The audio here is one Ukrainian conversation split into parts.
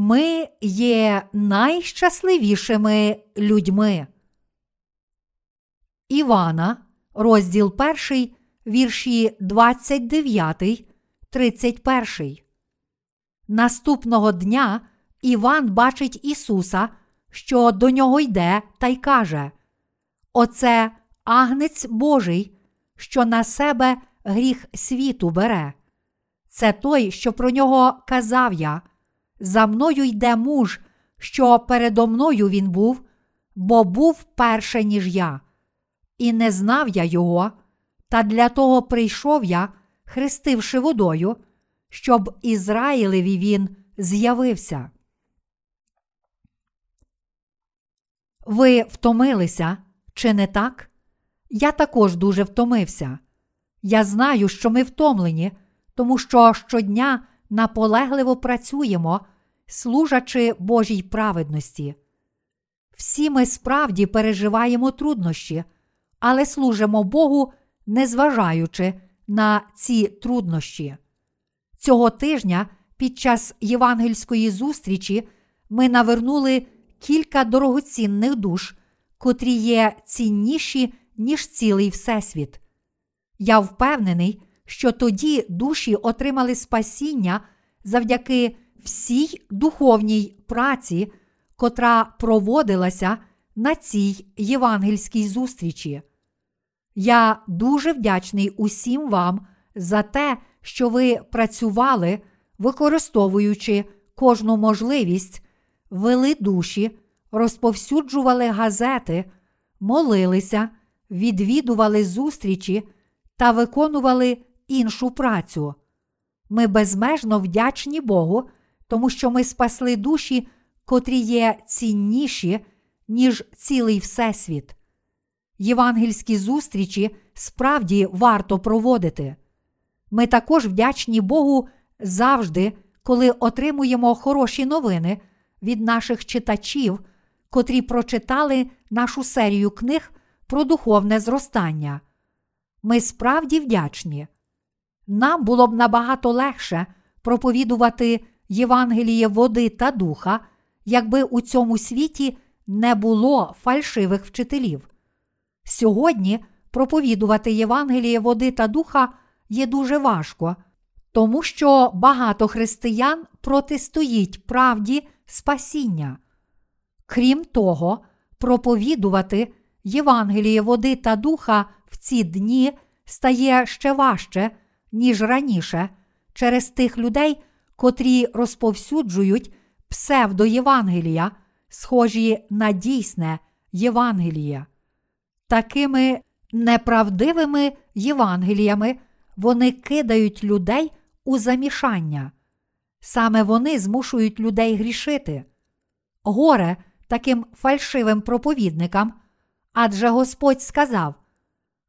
Ми є найщасливішими людьми. Івана, розділ 1, вірші 29, 31. Наступного дня Іван бачить Ісуса, що до нього йде, та й каже: Оце агнець Божий, що на себе гріх світу бере. Це той, що про нього казав я. За мною йде муж, що передо мною він був, бо був перше, ніж я. І не знав я його, та для того прийшов я, хрестивши водою, щоб Ізраїлеві він з'явився. Ви втомилися, чи не так? Я також дуже втомився. Я знаю, що ми втомлені, тому що щодня наполегливо працюємо, служачи Божій праведності. Всі ми справді переживаємо труднощі, але служимо Богу, незважаючи на ці труднощі. Цього тижня під час євангельської зустрічі ми навернули кілька дорогоцінних душ, котрі є цінніші, ніж цілий Всесвіт. Я впевнений, що тоді душі отримали спасіння завдяки всій духовній праці, котра проводилася на цій євангельській зустрічі. Я дуже вдячний усім вам за те, що ви працювали, використовуючи кожну можливість, вели душі, розповсюджували газети, молилися, відвідували зустрічі та виконували іншу працю. Ми безмежно вдячні Богу, тому що ми спасли душі, котрі є цінніші, ніж цілий Всесвіт. Євангельські зустрічі справді варто проводити. Ми також вдячні Богу завжди, коли отримуємо хороші новини від наших читачів, котрі прочитали нашу серію книг про духовне зростання. Ми справді вдячні. Нам було б набагато легше проповідувати Євангеліє води та духа, якби у цьому світі не було фальшивих вчителів. Сьогодні проповідувати Євангеліє води та духа є дуже важко, тому що багато християн протистоїть правді спасіння. Крім того, проповідувати Євангеліє води та духа в ці дні стає ще важче, ніж раніше, через тих людей, котрі розповсюджують псевдоєвангелія, схожі на дійсне Євангеліє. Такими неправдивими Євангеліями вони кидають людей у замішання. Саме вони змушують людей грішити. Горе таким фальшивим проповідникам, адже Господь сказав: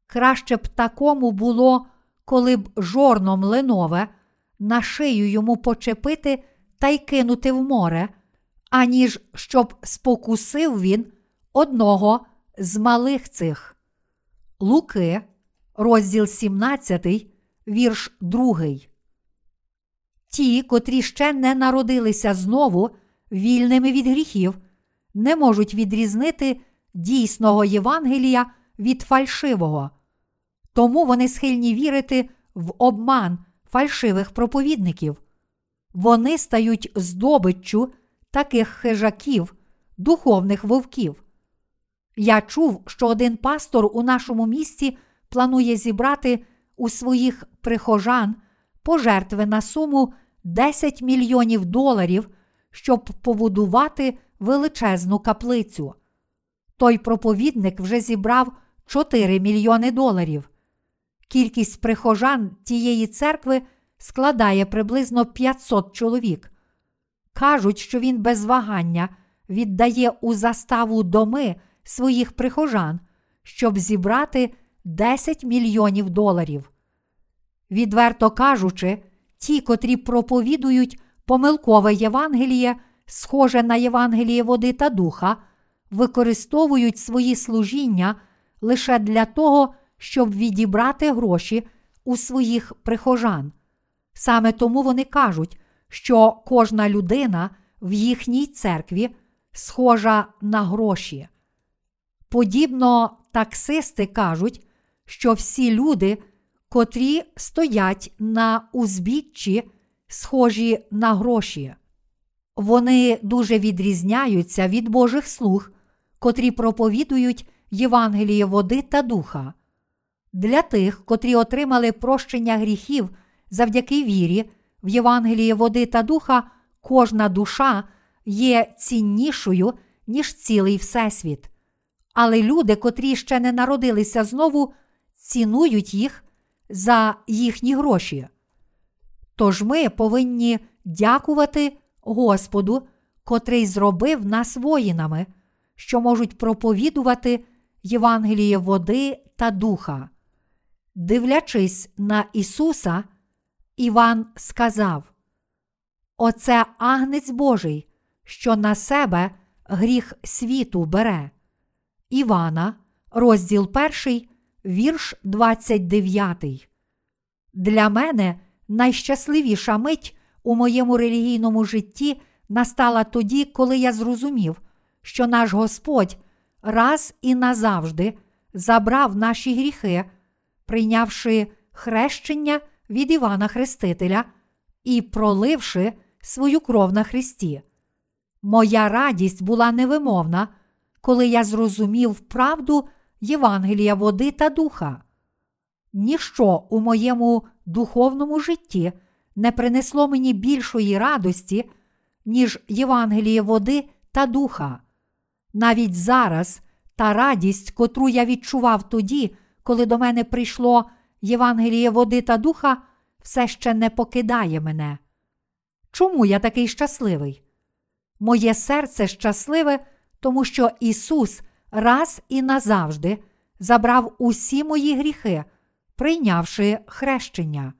краще б такому було, коли б жорно млинове на шию йому почепити та й кинути в море, аніж щоб спокусив він одного з малих цих. Луки, розділ 17, вірш 2. Ті, котрі ще не народилися знову вільними від гріхів, не можуть відрізнити дійсного Євангелія від фальшивого, тому вони схильні вірити в обман фальшивих проповідників. Вони стають здобиччю таких хижаків, духовних вовків. Я чув, що один пастор у нашому місті планує зібрати у своїх прихожан пожертви на суму 10 мільйонів доларів, щоб побудувати величезну каплицю. Той проповідник вже зібрав 4 мільйони доларів. Кількість прихожан тієї церкви складає приблизно 500 чоловік. Кажуть, що він без вагання віддає у заставу доми своїх прихожан, щоб зібрати 10 мільйонів доларів. Відверто кажучи, ті, котрі проповідують помилкове Євангеліє, схоже на Євангеліє води та духа, використовують свої служіння лише для того, щоб відібрати гроші у своїх прихожан. Саме тому вони кажуть, що кожна людина в їхній церкві схожа на гроші. Подібно таксисти кажуть, що всі люди, котрі стоять на узбіччі, схожі на гроші. Вони дуже відрізняються від Божих слуг, котрі проповідують Євангеліє води та духа. Для тих, котрі отримали прощення гріхів завдяки вірі в Євангеліє води та духа, кожна душа є ціннішою, ніж цілий Всесвіт. Але люди, котрі ще не народилися знову, цінують їх за їхні гроші. Тож ми повинні дякувати Господу, котрий зробив нас воїнами, що можуть проповідувати Євангеліє води та духа. Дивлячись на Ісуса, Іван сказав: Оце агнець Божий, що на себе гріх світу бере. Івана, розділ 1, вірш 29. Для мене найщасливіша мить у моєму релігійному житті настала тоді, коли я зрозумів, що наш Господь раз і назавжди забрав наші гріхи, прийнявши хрещення від Івана Хрестителя і проливши свою кров на Христі. Моя радість була невимовна, коли я зрозумів правду Євангелія води та духа. Ніщо у моєму духовному житті не принесло мені більшої радості, ніж Євангеліє води та духа. Навіть зараз та радість, котру я відчував тоді, коли до мене прийшло Євангеліє води та духа, все ще не покидає мене. Чому я такий щасливий? Моє серце щасливе, тому що Ісус раз і назавжди забрав усі мої гріхи, прийнявши хрещення.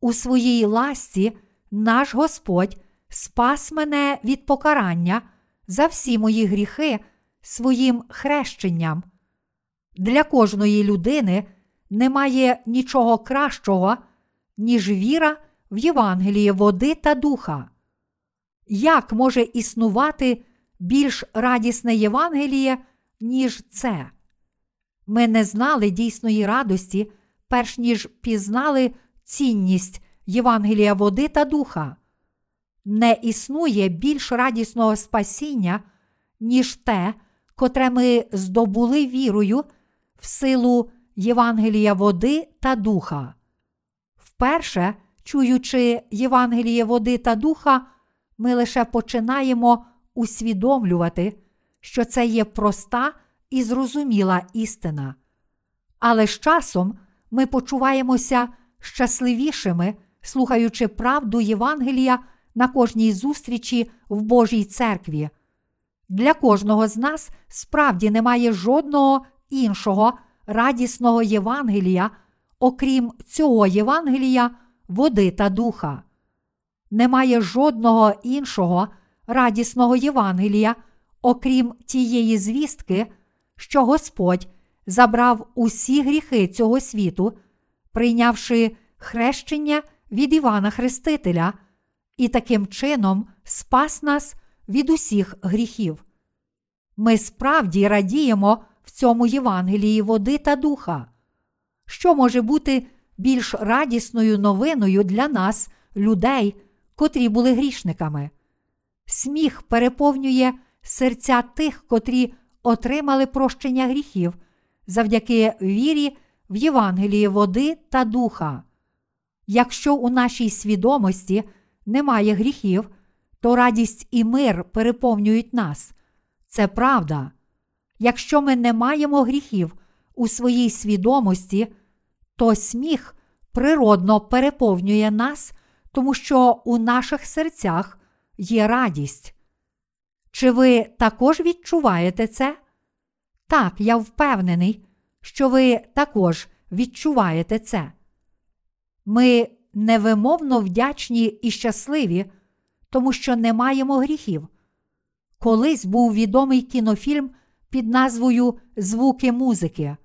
У своїй ласті наш Господь спас мене від покарання за всі мої гріхи своїм хрещенням. Для кожної людини немає нічого кращого, ніж віра в Євангеліє води та духа. Як може існувати більш радісне Євангеліє, ніж це? Ми не знали дійсної радості, перш ніж пізнали цінність Євангелія води та духа. Не існує більш радісного спасіння, ніж те, котре ми здобули вірою в силу Євангелія води та духа. Вперше, чуючи Євангеліє води та духа, ми лише починаємо усвідомлювати, що це є проста і зрозуміла істина. Але з часом ми почуваємося щасливішими, слухаючи правду Євангелія на кожній зустрічі в Божій церкві. Для кожного з нас справді немає жодного іншого радісного Євангелія, окрім цього Євангелія, води та духа. Немає жодного іншого радісного Євангелія, окрім тієї звістки, що Господь забрав усі гріхи цього світу, прийнявши хрещення від Івана Хрестителя, і таким чином спас нас від усіх гріхів. Ми справді радіємо в цьому Євангелії води та духа. Що може бути більш радісною новиною для нас, людей, котрі були грішниками? Сміх переповнює серця тих, котрі отримали прощення гріхів завдяки вірі в Євангелії води та духа. Якщо у нашій свідомості немає гріхів, то радість і мир переповнюють нас. Це правда. Якщо ми не маємо гріхів у своїй свідомості, то сміх природно переповнює нас, тому що у наших серцях є радість. Чи ви також відчуваєте це? Так, я впевнений, що ви також відчуваєте це. Ми невимовно вдячні і щасливі, тому що не маємо гріхів. Колись був відомий кінофільм під назвою Звуки музики.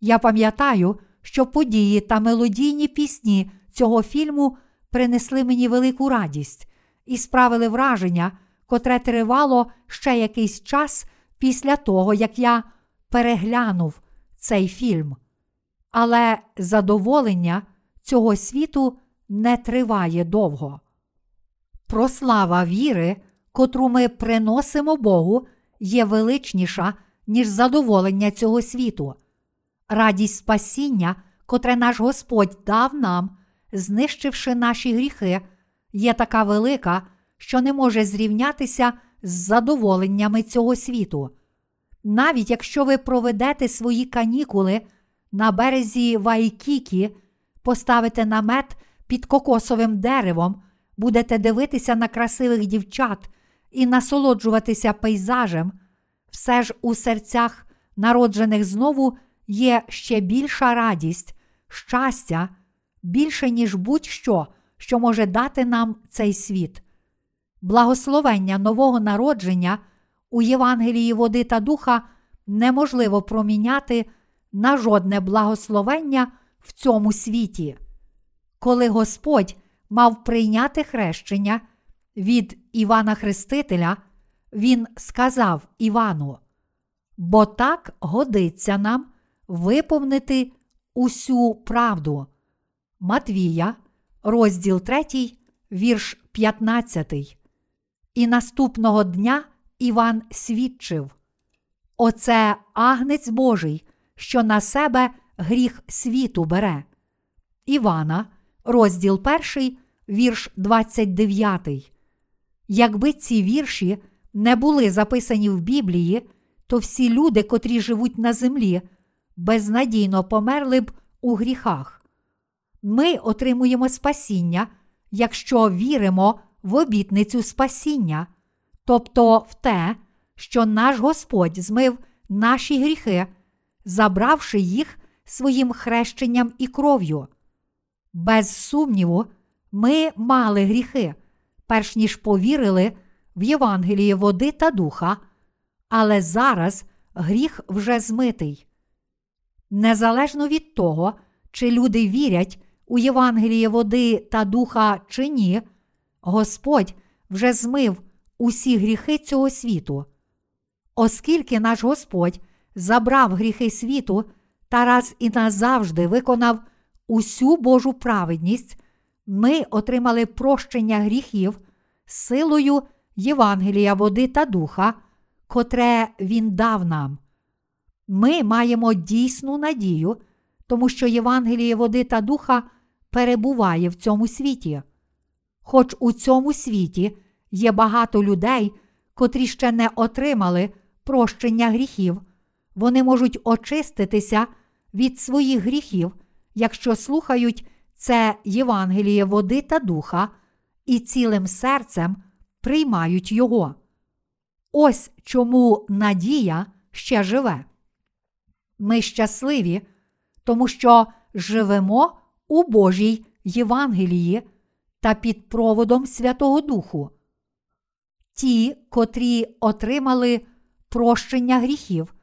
Я пам'ятаю, що події та мелодійні пісні цього фільму принесли мені велику радість, і справили враження, котре тривало ще якийсь час після того, як я переглянув цей фільм. Але задоволення цього світу не триває довго. Прослава віри, котру ми приносимо Богу, є величніша, ніж задоволення цього світу. Радість спасіння, котре наш Господь дав нам, знищивши наші гріхи, є така велика, що не може зрівнятися з задоволеннями цього світу. Навіть якщо ви проведете свої канікули на березі Вайкікі, поставите намет під кокосовим деревом, будете дивитися на красивих дівчат і насолоджуватися пейзажем, все ж у серцях народжених знову є ще більша радість, щастя, більше, ніж будь-що, що може дати нам цей світ. Благословення нового народження у Євангелії води та духа неможливо проміняти на жодне благословення в цьому світі. Коли Господь мав прийняти хрещення від Івана Хрестителя, Він сказав Івану: Бо так годиться нам виповнити усю правду. Матвія, розділ 3, вірш 15. І наступного дня Іван свідчив: Оце агнець Божий, що на себе гріх світу бере. Івана, розділ 1, вірш 29. Якби ці вірші не були записані в Біблії, то всі люди, котрі живуть на землі, безнадійно померли б у гріхах. Ми отримуємо спасіння, якщо віримо в обітницю спасіння, тобто в те, що наш Господь змив наші гріхи, забравши їх своїм хрещенням і кров'ю. Без сумніву, ми мали гріхи, перш ніж повірили в Євангеліє води та духа, але зараз гріх вже змитий. Незалежно від того, чи люди вірять у Євангеліє води та духа чи ні, Господь вже змив усі гріхи цього світу. Оскільки наш Господь забрав гріхи світу та раз і назавжди виконав усю Божу праведність, ми отримали прощення гріхів силою Євангелія води та духа, котре Він дав нам. Ми маємо дійсну надію, тому що Євангеліє води та духа перебуває в цьому світі. Хоч у цьому світі є багато людей, котрі ще не отримали прощення гріхів, вони можуть очиститися від своїх гріхів, якщо слухають це Євангеліє води та духа і цілим серцем приймають його. Ось чому надія ще живе. Ми щасливі, тому що живемо у Божій Євангелії та під проводом Святого Духу. Ті, котрі отримали прощення гріхів,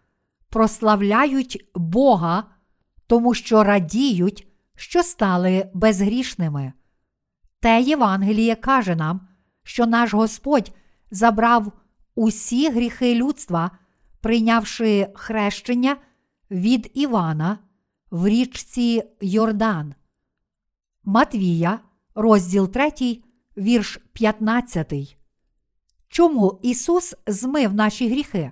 прославляють Бога, тому що радіють, що стали безгрішними. Те Євангеліє каже нам, що наш Господь забрав усі гріхи людства, прийнявши хрещення від Івана в річці Йордан. Матвія, розділ 3, вірш 15. Чому Ісус змив наші гріхи?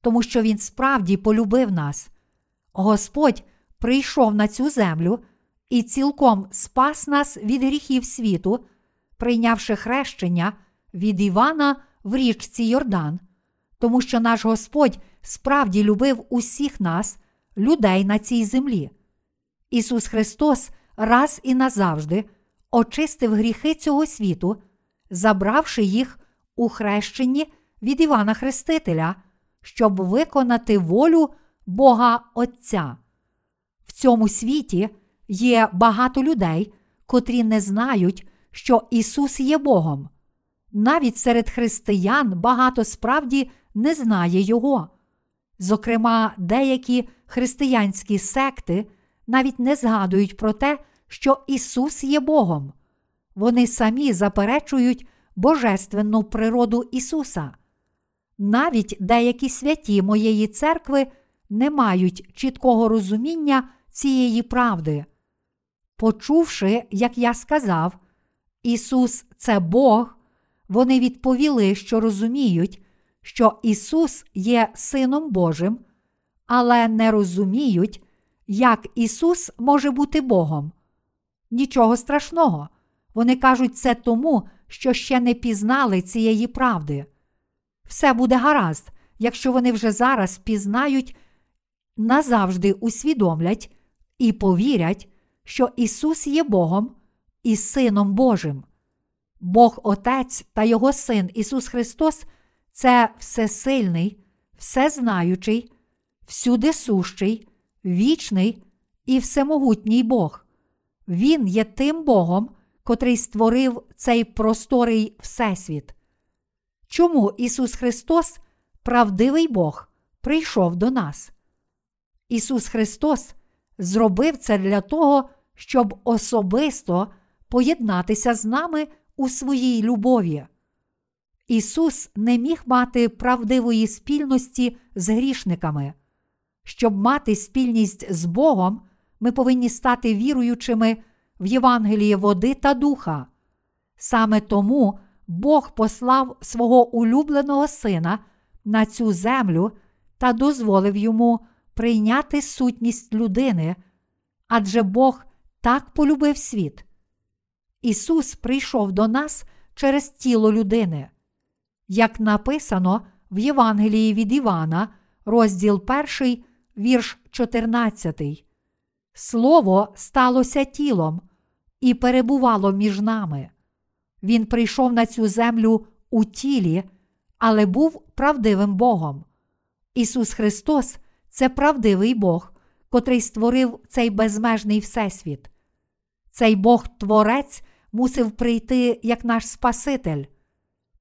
Тому що Він справді полюбив нас. Господь прийшов на цю землю і цілком спас нас від гріхів світу, прийнявши хрещення від Івана в річці Йордан, тому що наш Господь справді любив усіх нас, людей на цій землі. Ісус Христос раз і назавжди очистив гріхи цього світу, забравши їх у хрещенні від Івана Хрестителя, щоб виконати волю Бога Отця. В цьому світі є багато людей, котрі не знають, що Ісус є Богом. Навіть серед християн багато справді не знає Його. Зокрема, деякі християнські секти навіть не згадують про те, що Ісус є Богом. Вони самі заперечують божественну природу Ісуса. Навіть деякі святі моєї церкви не мають чіткого розуміння цієї правди. Почувши, як я сказав, Ісус це Бог, вони відповіли, що розуміють, що Ісус є Сином Божим, але не розуміють, як Ісус може бути Богом. Нічого страшного. Вони кажуть це тому, що ще не пізнали цієї правди. Все буде гаразд, якщо вони вже зараз пізнають, назавжди усвідомлять і повірять, що Ісус є Богом і Сином Божим. Бог Отець та Його Син Ісус Христос це всесильний, всезнаючий, всюди сущий, вічний і всемогутній Бог. Він є тим Богом, котрий створив цей просторий Всесвіт. Чому Ісус Христос, правдивий Бог, прийшов до нас? Ісус Христос зробив це для того, щоб особисто поєднатися з нами у своїй любові. Ісус не міг мати правдивої спільності з грішниками. Щоб мати спільність з Богом, ми повинні стати віруючими в Євангеліє води та духа. Саме тому Бог послав свого улюбленого Сина на цю землю та дозволив йому прийняти сутність людини, адже Бог так полюбив світ. Ісус прийшов до нас через тіло людини. Як написано в Євангелії від Івана, розділ 1, вірш 14. Слово сталося тілом і перебувало між нами. Він прийшов на цю землю у тілі, але був правдивим Богом. Ісус Христос це правдивий Бог, котрий створив цей безмежний Всесвіт. Цей Бог Творець мусив прийти як наш Спаситель.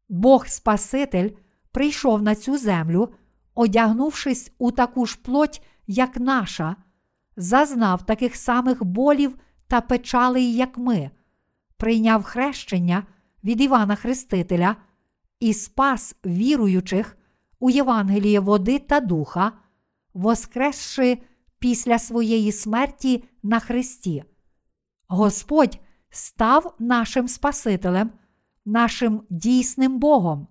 Бог Спаситель прийшов на цю землю, одягнувшись у таку ж плоть, як наша, зазнав таких самих болів та печалей, як ми, прийняв хрещення від Івана Хрестителя і спас віруючих у Євангеліє води та духа, воскресши після своєї смерті на Христі. Господь став нашим Спасителем, нашим дійсним Богом.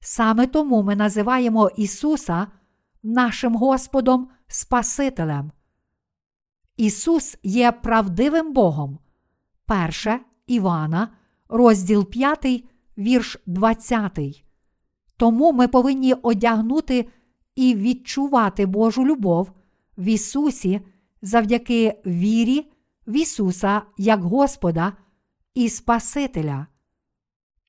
Саме тому ми називаємо Ісуса нашим Господом Спасителем. Ісус є правдивим Богом. Перше Івана, розділ 5, вірш 20. Тому ми повинні одягнути і відчувати Божу любов в Ісусі завдяки вірі в Ісуса як Господа і Спасителя.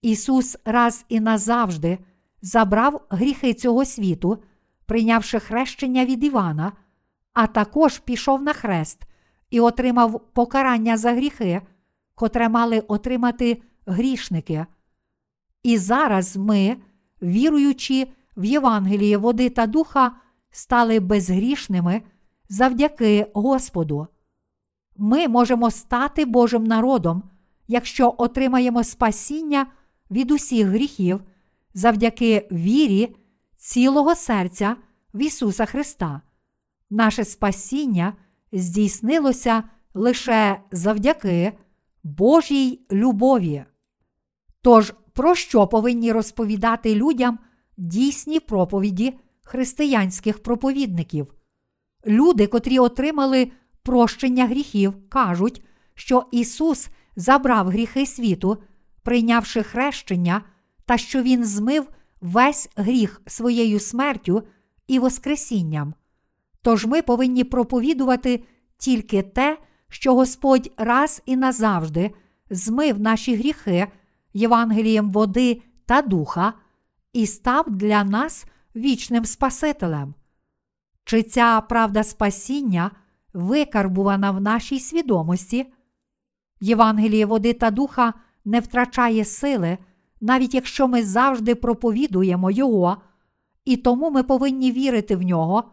Ісус раз і назавжди забрав гріхи цього світу, прийнявши хрещення від Івана, а також пішов на хрест і отримав покарання за гріхи, котре мали отримати грішники. І зараз ми, віруючи в Євангеліє води та духа, стали безгрішними завдяки Господу. Ми можемо стати Божим народом, якщо отримаємо спасіння від усіх гріхів завдяки вірі цілого серця в Ісуса Христа. Наше спасіння здійснилося лише завдяки Божій любові. Тож, про що повинні розповідати людям дійсні проповіді християнських проповідників? Люди, котрі отримали прощення гріхів, кажуть, що Ісус забрав гріхи світу, прийнявши хрещення, та що Він змив весь гріх своєю смертю і Воскресінням. Тож ми повинні проповідувати тільки те, що Господь раз і назавжди змив наші гріхи Євангелієм води та духа і став для нас вічним Спасителем. Чи ця правда спасіння викарбувана в нашій свідомості? Євангеліє води та духа не втрачає сили, навіть якщо ми завжди проповідуємо Його, і тому ми повинні вірити в нього,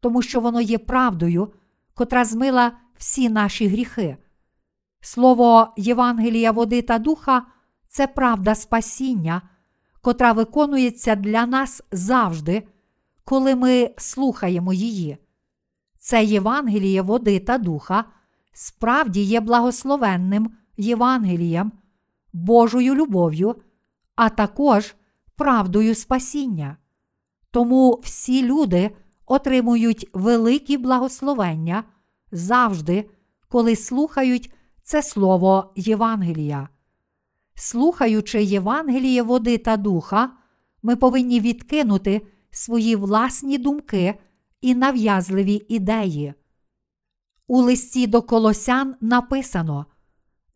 тому що воно є правдою, котра змила всі наші гріхи. Слово Євангелія води та духа це правда спасіння, котра виконується для нас завжди, коли ми слухаємо її. Це Євангеліє води та духа справді є благословенним Євангелієм, Божою любов'ю, а також правдою спасіння. Тому всі люди отримують великі благословення завжди, коли слухають це слово Євангелія. Слухаючи Євангеліє води та духа, ми повинні відкинути свої власні думки і нав'язливі ідеї. У листі до Колосян написано: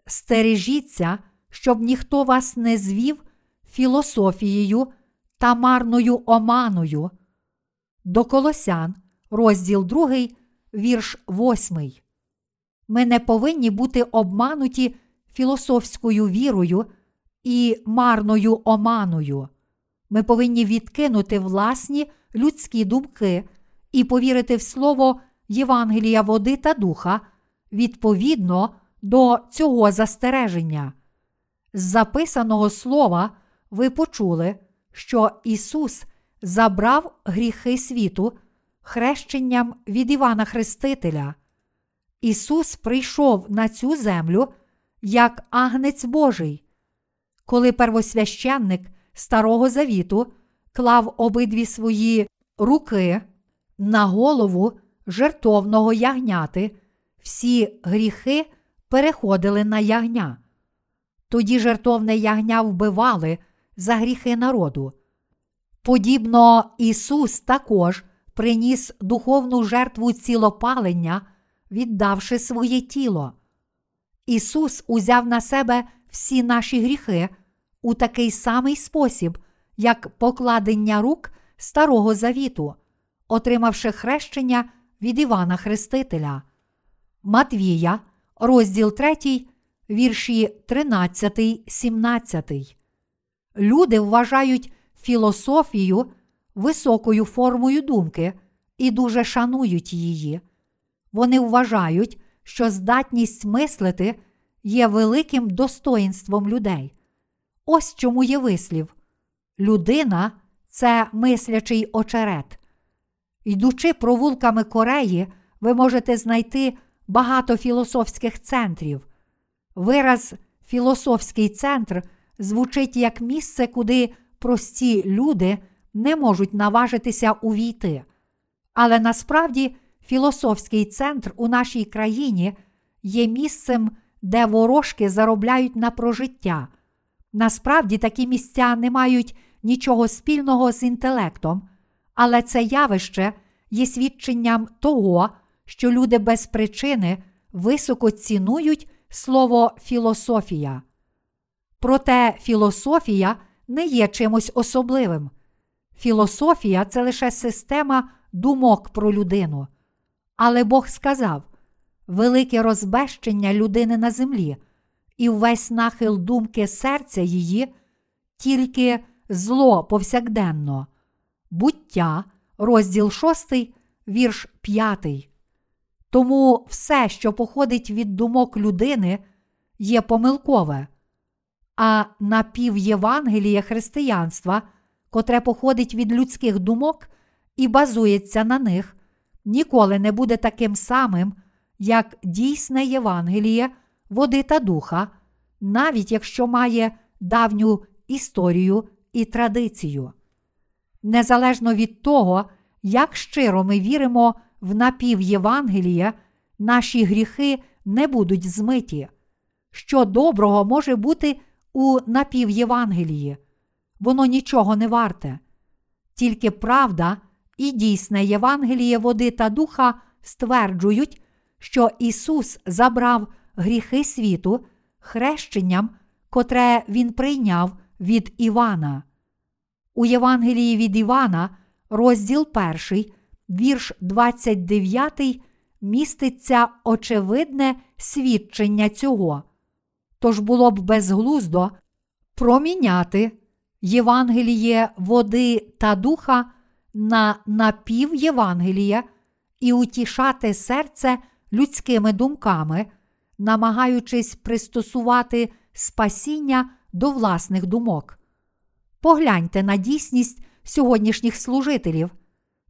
Стережіться, щоб ніхто вас не звів філософією та марною оманою. До Колосян, розділ 2, вірш 8. Ми не повинні бути обмануті філософською вірою і марною оманою. Ми повинні відкинути власні людські думки і повірити в слово Євангелія води та духа відповідно до цього застереження. З записаного слова ви почули, що Ісус забрав гріхи світу хрещенням від Івана Хрестителя. Ісус прийшов на цю землю як агнець Божий. Коли первосвященник Старого Завіту клав обидві свої руки на голову жертовного ягняти, всі гріхи переходили на ягня. Тоді жертовне ягня вбивали за гріхи народу. Подібно Ісус також приніс духовну жертву цілопалення, віддавши своє тіло. Ісус узяв на себе всі наші гріхи у такий самий спосіб, як покладення рук Старого Завіту, отримавши хрещення від Івана Хрестителя. Матвія, розділ 3, вірші 13, 17. Люди вважають філософію високою формою думки і дуже шанують її. Вони вважають, що здатність мислити є великим достоїнством людей. Ось чому є вислів. Людина це мислячий очерет. Йдучи провулками Кореї, ви можете знайти багато філософських центрів. Вираз філософський центр звучить як місце, куди прості люди не можуть наважитися увійти. Але насправді філософський центр у нашій країні є місцем, де ворожки заробляють на прожиття. Насправді такі місця не мають нічого спільного з інтелектом, але це явище є свідченням того, що люди без причини високо цінують слово філософія. Проте філософія не є чимось особливим. Філософія це лише система думок про людину. Але Бог сказав велике розбещення людини на землі, і весь нахил думки серця її, тільки зло повсякденно. Буття, розділ 6, вірш 5. Тому все, що походить від думок людини, є помилкове, а напівєвангеліє християнства, котре походить від людських думок і базується на них, ніколи не буде таким самим, як дійсне Євангеліє, води та духа, навіть якщо має давню історію і традицію. Незалежно від того, як щиро ми віримо в напівєвангелія, наші гріхи не будуть змиті. Що доброго може бути у напівєвангелії? Воно нічого не варте. Тільки правда і дійсне Євангеліє води та духа стверджують, що Ісус забрав гріхи світу хрещенням, котре Він прийняв від Івана. У Євангелії від Івана, розділ 1, вірш 29, міститься очевидне свідчення цього. Тож було б безглуздо проміняти Євангеліє води та духа на напівєвангелія і утішати серце людськими думками, намагаючись пристосувати спасіння до власних думок. Погляньте на дійсність сьогоднішніх служителів,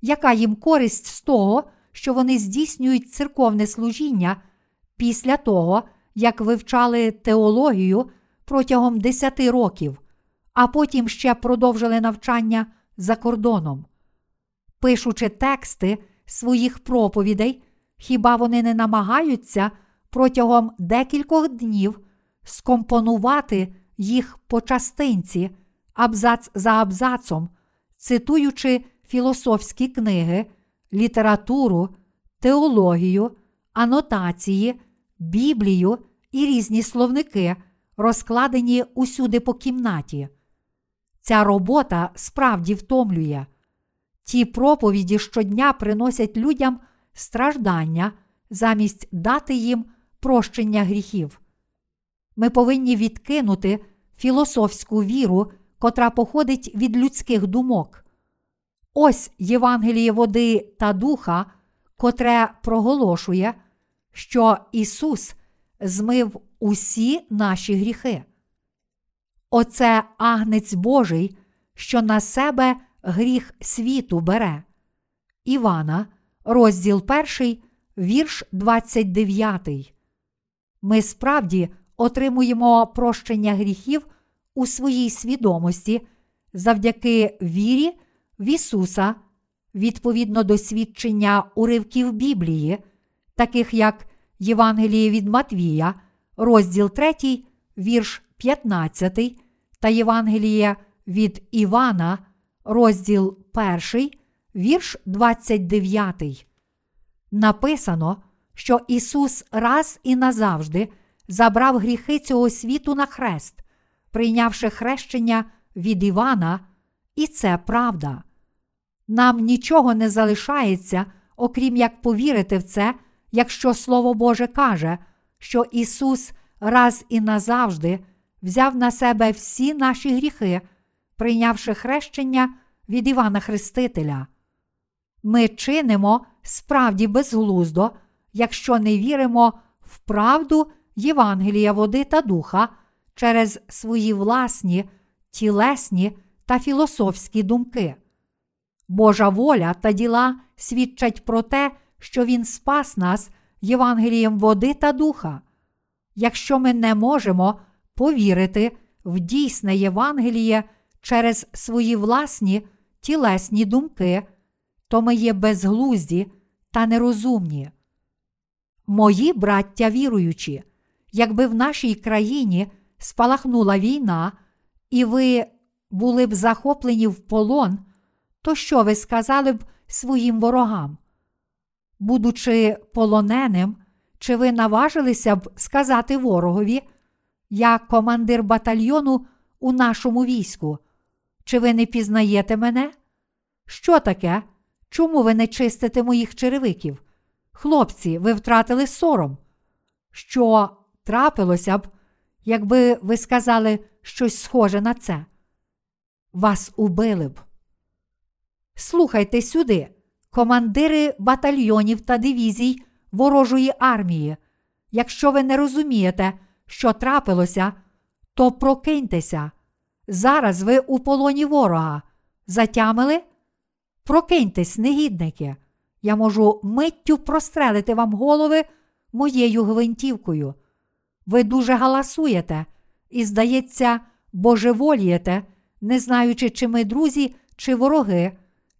яка їм користь з того, що вони здійснюють церковне служіння після того, як вивчали теологію протягом 10 років, а потім ще продовжили навчання за кордоном. Пишучи тексти своїх проповідей, хіба вони не намагаються протягом декількох днів скомпонувати їх по частинці, абзац за абзацом, цитуючи філософські книги, літературу, теологію, анотації, Біблію і різні словники, розкладені усюди по кімнаті. Ця робота справді втомлює. Ті проповіді щодня приносять людям страждання замість дати їм прощення гріхів. Ми повинні відкинути філософську віру, котра походить від людських думок. Ось Євангеліє води та духа, котре проголошує, що Ісус змив усі наші гріхи. Оце агнець Божий, що на себе гріх світу бере. Івана, розділ 1, вірш 29. Ми справді отримуємо прощення гріхів у своїй свідомості завдяки вірі в Ісуса, відповідно до свідчення уривків Біблії, таких як Євангеліє від Матвія, розділ 3, вірш 15 та Євангеліє від Івана, розділ 1, вірш 29. Написано, що Ісус раз і назавжди забрав гріхи цього світу на хрест, прийнявши хрещення від Івана, і це правда. Нам нічого не залишається, окрім як повірити в це, якщо Слово Боже каже, що Ісус раз і назавжди взяв на себе всі наші гріхи, прийнявши хрещення від Івана Хрестителя. Ми чинимо справді безглуздо, якщо не віримо в правду Євангелія води та духа через свої власні, тілесні та філософські думки. Божа воля та діла свідчать про те, що Він спас нас Євангелієм води та духа. Якщо ми не можемо повірити в дійсне Євангеліє через свої власні тілесні думки, то ми є безглузді та нерозумні. Мої браття віруючі, якби в нашій країні спалахнула війна, і ви були б захоплені в полон, то що ви сказали б своїм ворогам? Будучи полоненим, чи ви наважилися б сказати ворогові, я командир батальйону у нашому війську? Чи ви не пізнаєте мене? Що таке? Чому ви не чистите моїх черевиків? Хлопці, ви втратили сором. Що трапилося б, якби ви сказали щось схоже на це? Вас убили б. Слухайте сюди, командири батальйонів та дивізій ворожої армії. Якщо ви не розумієте, що трапилося, то прокиньтеся. Зараз ви у полоні ворога. Затямили? Прокиньтесь, негідники. Я можу миттю прострелити вам голови моєю гвинтівкою. Ви дуже галасуєте і, здається, божеволієте, не знаючи, чи ми друзі, чи вороги,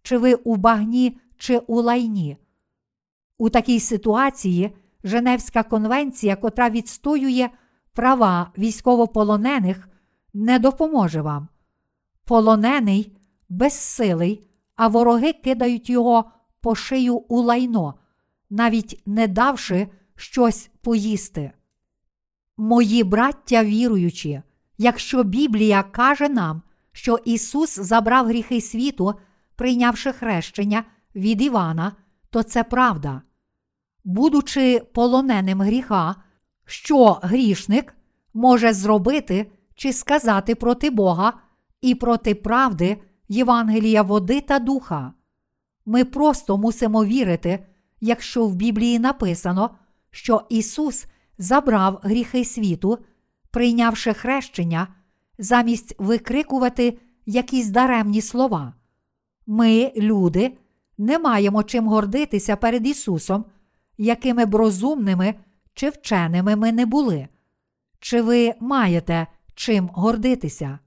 чи ви у багні, чи у лайні. У такій ситуації Женевська конвенція, котра відстоює права військовополонених, не допоможе вам. Полонений безсилий, а вороги кидають його по шию у лайно, навіть не давши щось поїсти. Мої браття віруючі, якщо Біблія каже нам, що Ісус забрав гріхи світу, прийнявши хрещення від Івана, то це правда. Будучи полоненим гріха, що грішник може зробити чи сказати проти Бога і проти правди Євангелія води та духа. Ми просто мусимо вірити, якщо в Біблії написано, що Ісус забрав гріхи світу, прийнявши хрещення замість викрикувати якісь даремні слова. Ми, люди, не маємо чим гордитися перед Ісусом, якими б розумними чи вченими ми не були. Чи ви маєте чим гордитися?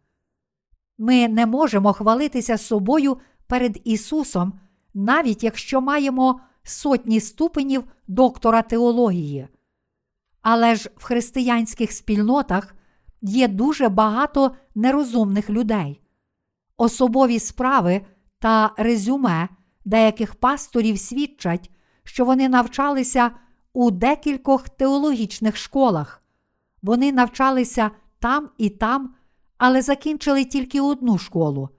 Ми не можемо хвалитися собою перед Ісусом, навіть якщо маємо сотні ступенів доктора теології. Але ж в християнських спільнотах є дуже багато нерозумних людей. Особові справи та резюме деяких пасторів свідчать, що вони навчалися у декількох теологічних школах. Вони навчалися там і там, але закінчили тільки одну школу.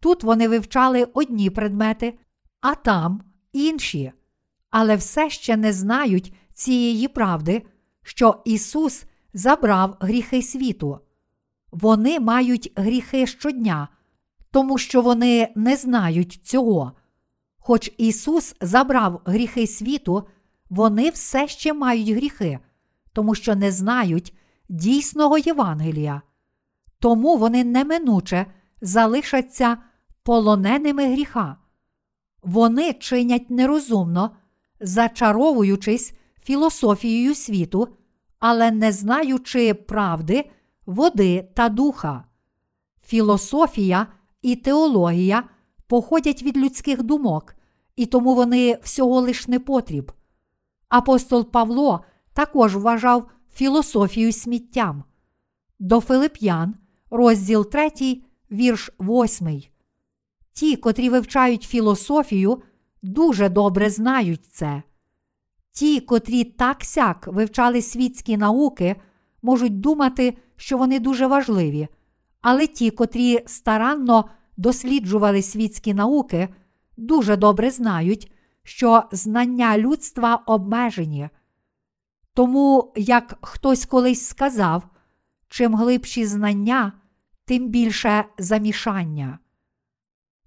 Тут вони вивчали одні предмети, а там інші, але все ще не знають цієї правди, що Ісус забрав гріхи світу. Вони мають гріхи щодня, тому що вони не знають цього. Хоч Ісус забрав гріхи світу, вони все ще мають гріхи, тому що не знають дійсного Євангелія. Тому вони неминуче залишаться полоненими гріха. Вони чинять нерозумно, зачаровуючись філософією світу, але не знаючи правди, води та духа. Філософія і теологія походять від людських думок, і тому вони всього лиш не потріб. Апостол Павло також вважав філософію сміттям. До Филип'ян, розділ 3, вірш 8. Ті, котрі вивчають філософію, дуже добре знають це. Ті, котрі так сяк вивчали світські науки, можуть думати, що вони дуже важливі, але ті, котрі старанно досліджували світські науки, дуже добре знають, що знання людства обмежені. Тому, як хтось колись сказав, чим глибші знання, тим більше замішання.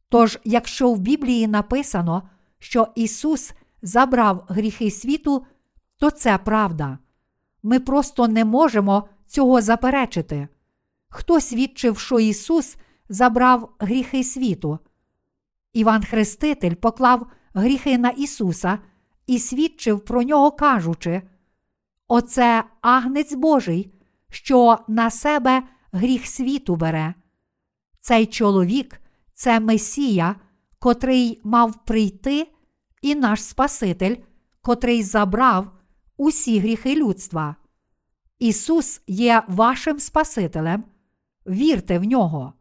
Тож, якщо в Біблії написано, що Ісус забрав гріхи світу, то це правда. Ми просто не можемо цього заперечити. Хто свідчив, що Ісус забрав гріхи світу? Іван Хреститель поклав гріхи на Ісуса і свідчив про нього, кажучи: Оце агнець Божий, що на себе гріх світу бере. Цей чоловік це Месія, котрий мав прийти, і наш Спаситель, котрий забрав усі гріхи людства. Ісус є вашим Спасителем. Вірте в нього.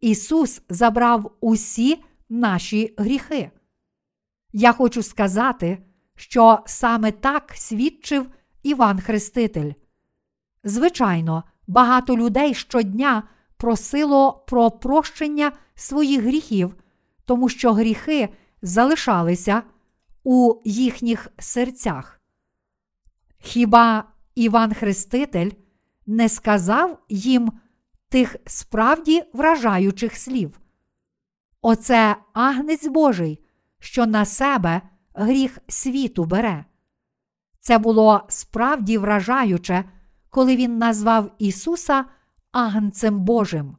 Ісус забрав усі наші гріхи. Я хочу сказати, що саме так свідчив Іван Хреститель. Звичайно, багато людей щодня просило про прощення своїх гріхів, тому що гріхи залишалися у їхніх серцях. Хіба Іван Хреститель не сказав їм тих справді вражаючих слів? Оце агнець Божий, що на себе гріх світу бере. Це було справді вражаюче, коли він назвав Ісуса Агнцем Божим.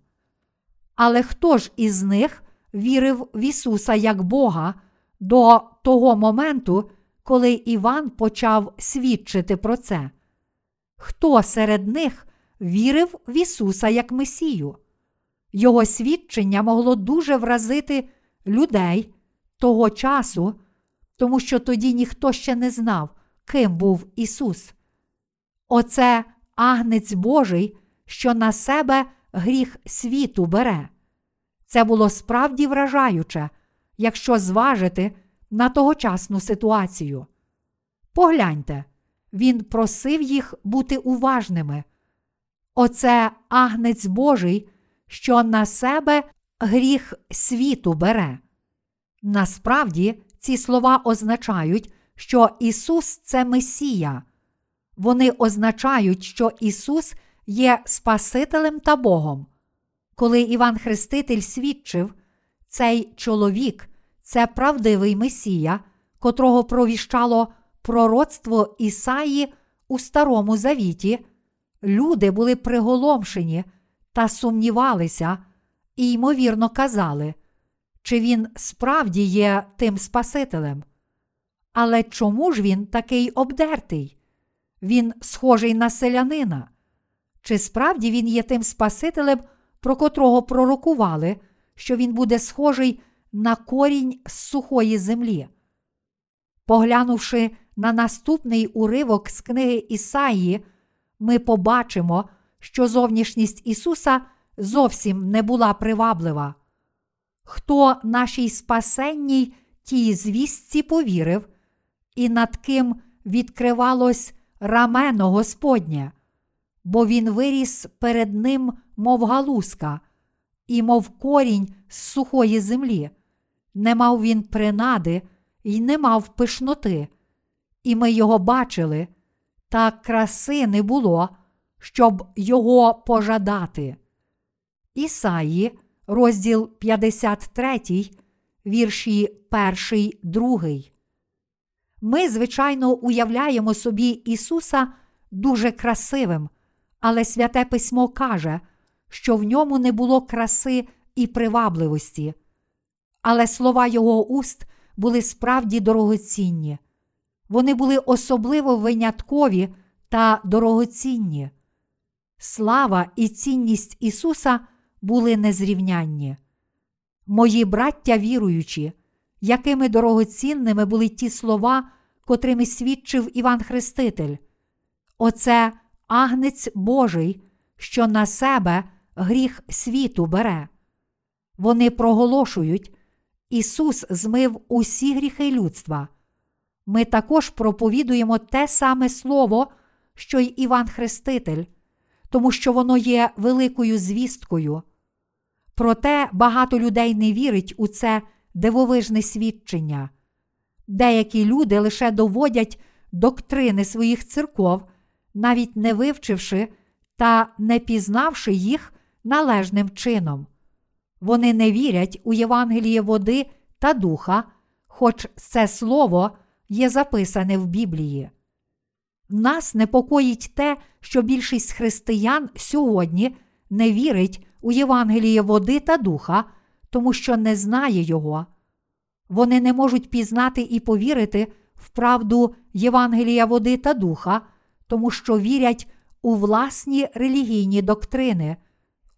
Але хто ж із них вірив в Ісуса як Бога до того моменту, коли Іван почав свідчити про це? Хто серед них вірив в Ісуса як Месію? Його свідчення могло дуже вразити людей того часу, тому що тоді ніхто ще не знав, ким був Ісус. Оце агнець Божий, що на себе гріх світу бере. Це було справді вражаюче, якщо зважити на тогочасну ситуацію. Погляньте, він просив їх бути уважними. Оце агнець Божий, що на себе гріх світу бере. Насправді, ці слова означають, що Ісус це Месія. Вони означають, що Ісус є Спасителем та Богом. Коли Іван Хреститель свідчив, цей чоловік це правдивий Месія, котрого провіщало пророцтво Ісаї у Старому Завіті, люди були приголомшені та сумнівалися і, ймовірно, казали, чи він справді є тим Спасителем. Але чому ж він такий обдертий? Він схожий на селянина. Чи справді він є тим Спасителем, про котрого пророкували, що він буде схожий на корінь з сухої землі? Поглянувши на наступний уривок з книги Ісаї, ми побачимо, що зовнішність Ісуса зовсім не була приваблива. Хто нашій спасенній тій звістці повірив, і над ким відкривалось рамено Господнє, бо він виріс перед ним, мов галузка, і мов корінь з сухої землі. Не мав він принади й не мав пишноти, і ми його бачили, та краси не було, щоб його пожадати. Ісаї, розділ 53, вірші 1, 2. Ми, звичайно, уявляємо собі Ісуса дуже красивим, але святе письмо каже, що в ньому не було краси і привабливості. Але слова його уст були справді дорогоцінні. Вони були особливо виняткові та дорогоцінні. Слава і цінність Ісуса були незрівнянні. Мої браття віруючі, якими дорогоцінними були ті слова, котрими свідчив Іван Хреститель. Оце агнець Божий, що на себе гріх світу бере. Вони проголошують, Ісус змив усі гріхи людства. Ми також проповідуємо те саме Слово, що й Іван Хреститель, тому що воно є великою звісткою. Проте багато людей не вірить у це дивовижне свідчення. Деякі люди лише доводять доктрини своїх церков, навіть не вивчивши та не пізнавши їх належним чином. Вони не вірять у Євангеліє води та духа, хоч це слово є записане в Біблії. Нас непокоїть те, що більшість християн сьогодні не вірить у Євангеліє води та духа, тому що не знає його. Вони не можуть пізнати і повірити в правду Євангелія води та духа, тому що вірять у власні релігійні доктрини,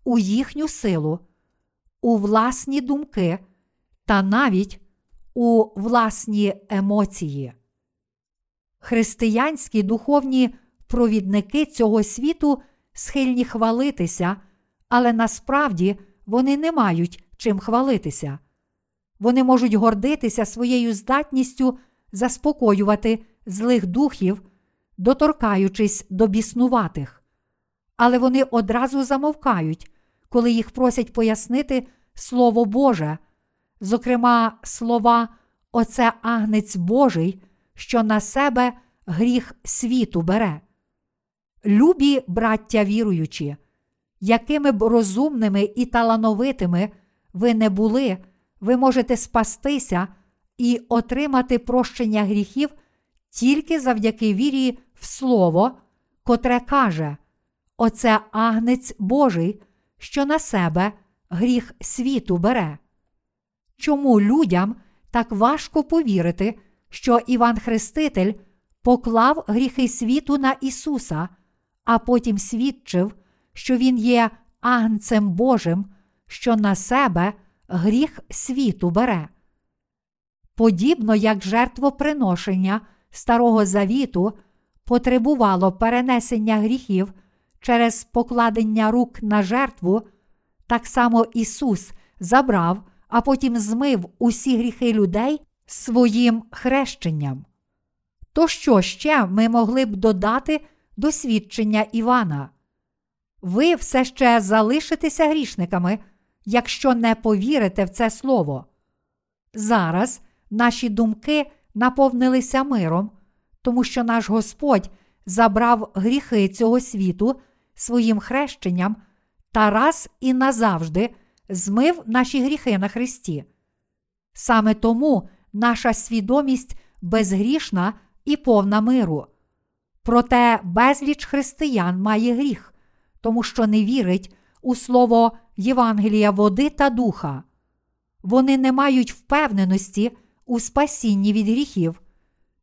у їхню силу, у власні думки та навіть у власні емоції. Християнські духовні провідники цього світу схильні хвалитися, але насправді вони не мають чим хвалитися. Вони можуть гордитися своєю здатністю заспокоювати злих духів, доторкаючись до біснуватих. Але вони одразу замовкають, коли їх просять пояснити Слово Боже, зокрема, слова Оце агнець Божий, що на себе гріх світу бере. Любі браття віруючі, якими б розумними і талановитими ви не були, ви можете спастися і отримати прощення гріхів тільки завдяки вірі в Слово, котре каже: Оце агнець Божий, що на себе гріх світу бере. Чому людям так важко повірити, що Іван Хреститель поклав гріхи світу на Ісуса, а потім свідчив, що Він є агнцем Божим, що на себе гріх світу бере. Подібно як жертвоприношення Старого Завіту потребувало перенесення гріхів через покладення рук на жертву, так само Ісус забрав, а потім змив усі гріхи людей своїм хрещенням. То що ще ми могли б додати до свідчення Івана? Ви все ще залишитеся грішниками, якщо не повірите в це слово. Зараз наші думки наповнилися миром, тому що наш Господь забрав гріхи цього світу своїм хрещенням та раз і назавжди змив наші гріхи на Христі. Саме тому наша свідомість безгрішна і повна миру. Проте безліч християн має гріх, тому що не вірить у слово Євангелія води та духа. Вони не мають впевненості у спасінні від гріхів,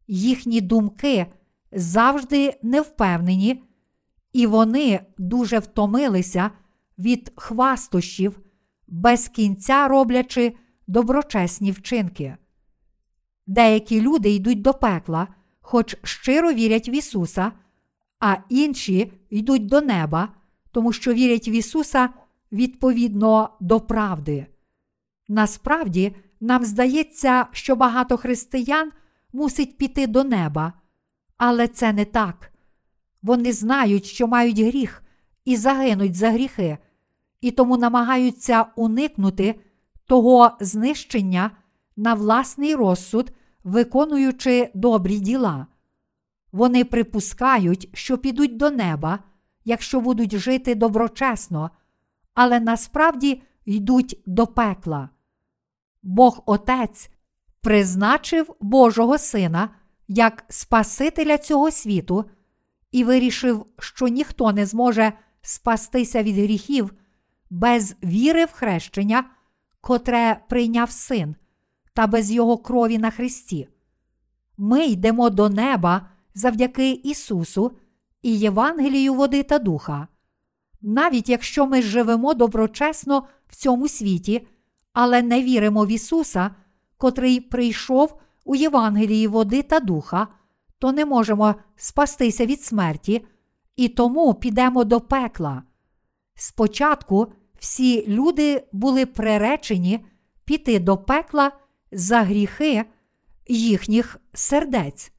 їхні думки завжди невпевнені, і вони дуже втомилися від хвастощів, без кінця роблячи доброчесні вчинки. Деякі люди йдуть до пекла, хоч щиро вірять в Ісуса, а інші йдуть до неба, тому що вірять в Ісуса відповідно до правди. Насправді, нам здається, що багато християн мусить піти до неба, але це не так. Вони знають, що мають гріх і загинуть за гріхи, і тому намагаються уникнути того знищення на власний розсуд, виконуючи добрі діла. Вони припускають, що підуть до неба, якщо будуть жити доброчесно, але насправді йдуть до пекла. Бог Отець призначив Божого Сина як Спасителя цього світу і вирішив, що ніхто не зможе спастися від гріхів без віри в хрещення, котре прийняв син, та без Його крові на Христі. Ми йдемо до неба завдяки Ісусу і Євангелію води та духа. Навіть якщо ми живемо доброчесно в цьому світі, але не віримо в Ісуса, котрий прийшов у Євангелії води та духа, то не можемо спастися від смерті і тому підемо до пекла. Спочатку всі люди були приречені піти до пекла за гріхи їхніх сердець.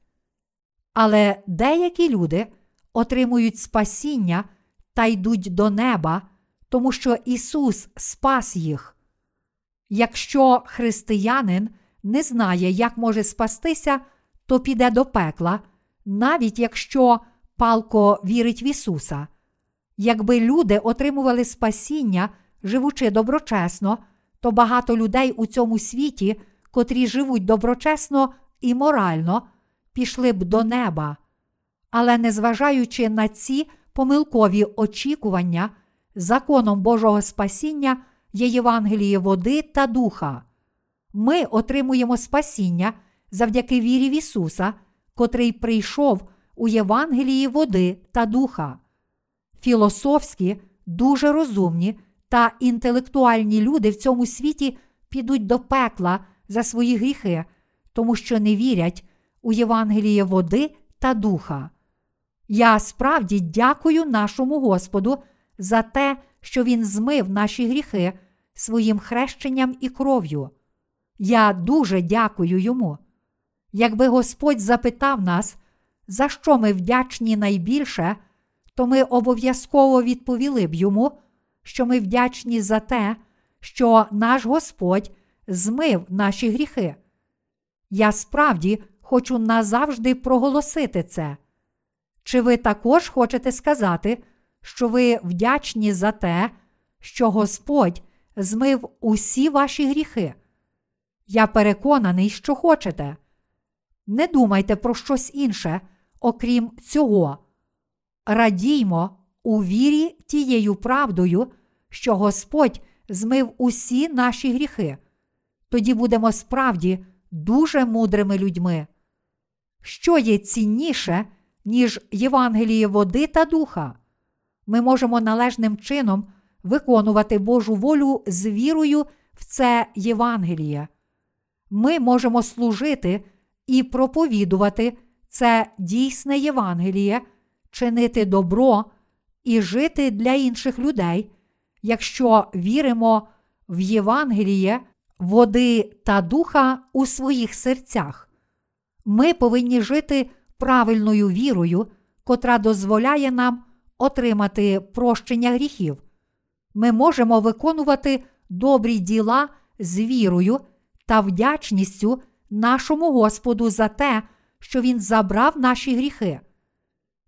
Але деякі люди отримують спасіння та йдуть до неба, тому що Ісус спас їх. Якщо християнин не знає, як може спастися, то піде до пекла, навіть якщо палко вірить в Ісуса. Якби люди отримували спасіння, живучи доброчесно, то багато людей у цьому світі, котрі живуть доброчесно і морально, пішли б до неба. Але незважаючи на ці помилкові очікування, законом Божого спасіння є Євангеліє води та духа. Ми отримуємо спасіння завдяки вірі в Ісуса, котрий прийшов у Євангелії води та духа. Філософські, дуже розумні та інтелектуальні люди в цьому світі підуть до пекла за свої гріхи, тому що не вірять у Євангеліє води та духа. Я справді дякую нашому Господу за те, що Він змив наші гріхи своїм хрещенням і кров'ю. Я дуже дякую йому. Якби Господь запитав нас, за що ми вдячні найбільше, то ми обов'язково відповіли б йому, що ми вдячні за те, що наш Господь змив наші гріхи. Я справді хочу назавжди проголосити це. Чи ви також хочете сказати, що ви вдячні за те, що Господь змив усі ваші гріхи? Я переконаний, що хочете. Не думайте про щось інше, окрім цього. Радіймо у вірі тією правдою, що Господь змив усі наші гріхи. Тоді будемо справді дуже мудрими людьми. Що є цінніше, ніж Євангеліє води та духа? Ми можемо належним чином виконувати Божу волю з вірою в це Євангеліє. Ми можемо служити і проповідувати це дійсне Євангеліє, чинити добро і жити для інших людей, якщо віримо в Євангеліє, води та духа у своїх серцях. Ми повинні жити правильною вірою, котра дозволяє нам отримати прощення гріхів. Ми можемо виконувати добрі діла з вірою та вдячністю нашому Господу за те, що Він забрав наші гріхи.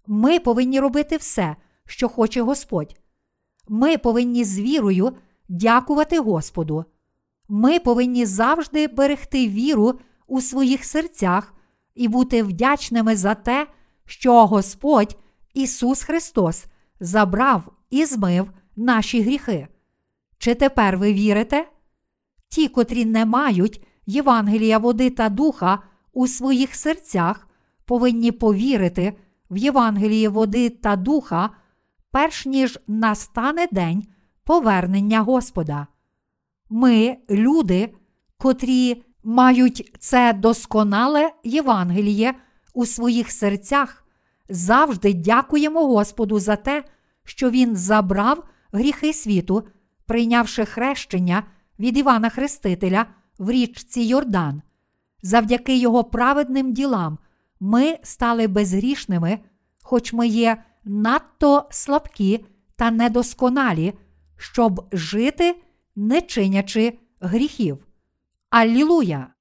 Ми повинні робити все, що хоче Господь. Ми повинні з вірою дякувати Господу. Ми повинні завжди берегти віру у своїх серцях і бути вдячними за те, що Господь Ісус Христос забрав і змив наші гріхи. Чи тепер ви вірите? Ті, котрі не мають Євангелія води та духа у своїх серцях, повинні повірити в Євангеліє води та духа, перш ніж настане день повернення Господа. Ми, люди, котрі мають це досконале Євангеліє у своїх серцях, завжди дякуємо Господу за те, що Він забрав гріхи світу, прийнявши хрещення від Івана Хрестителя в річці Йордан. Завдяки його праведним ділам ми стали безгрішними, хоч ми є надто слабкі та недосконалі, щоб жити, не чинячи гріхів. Аллілуя!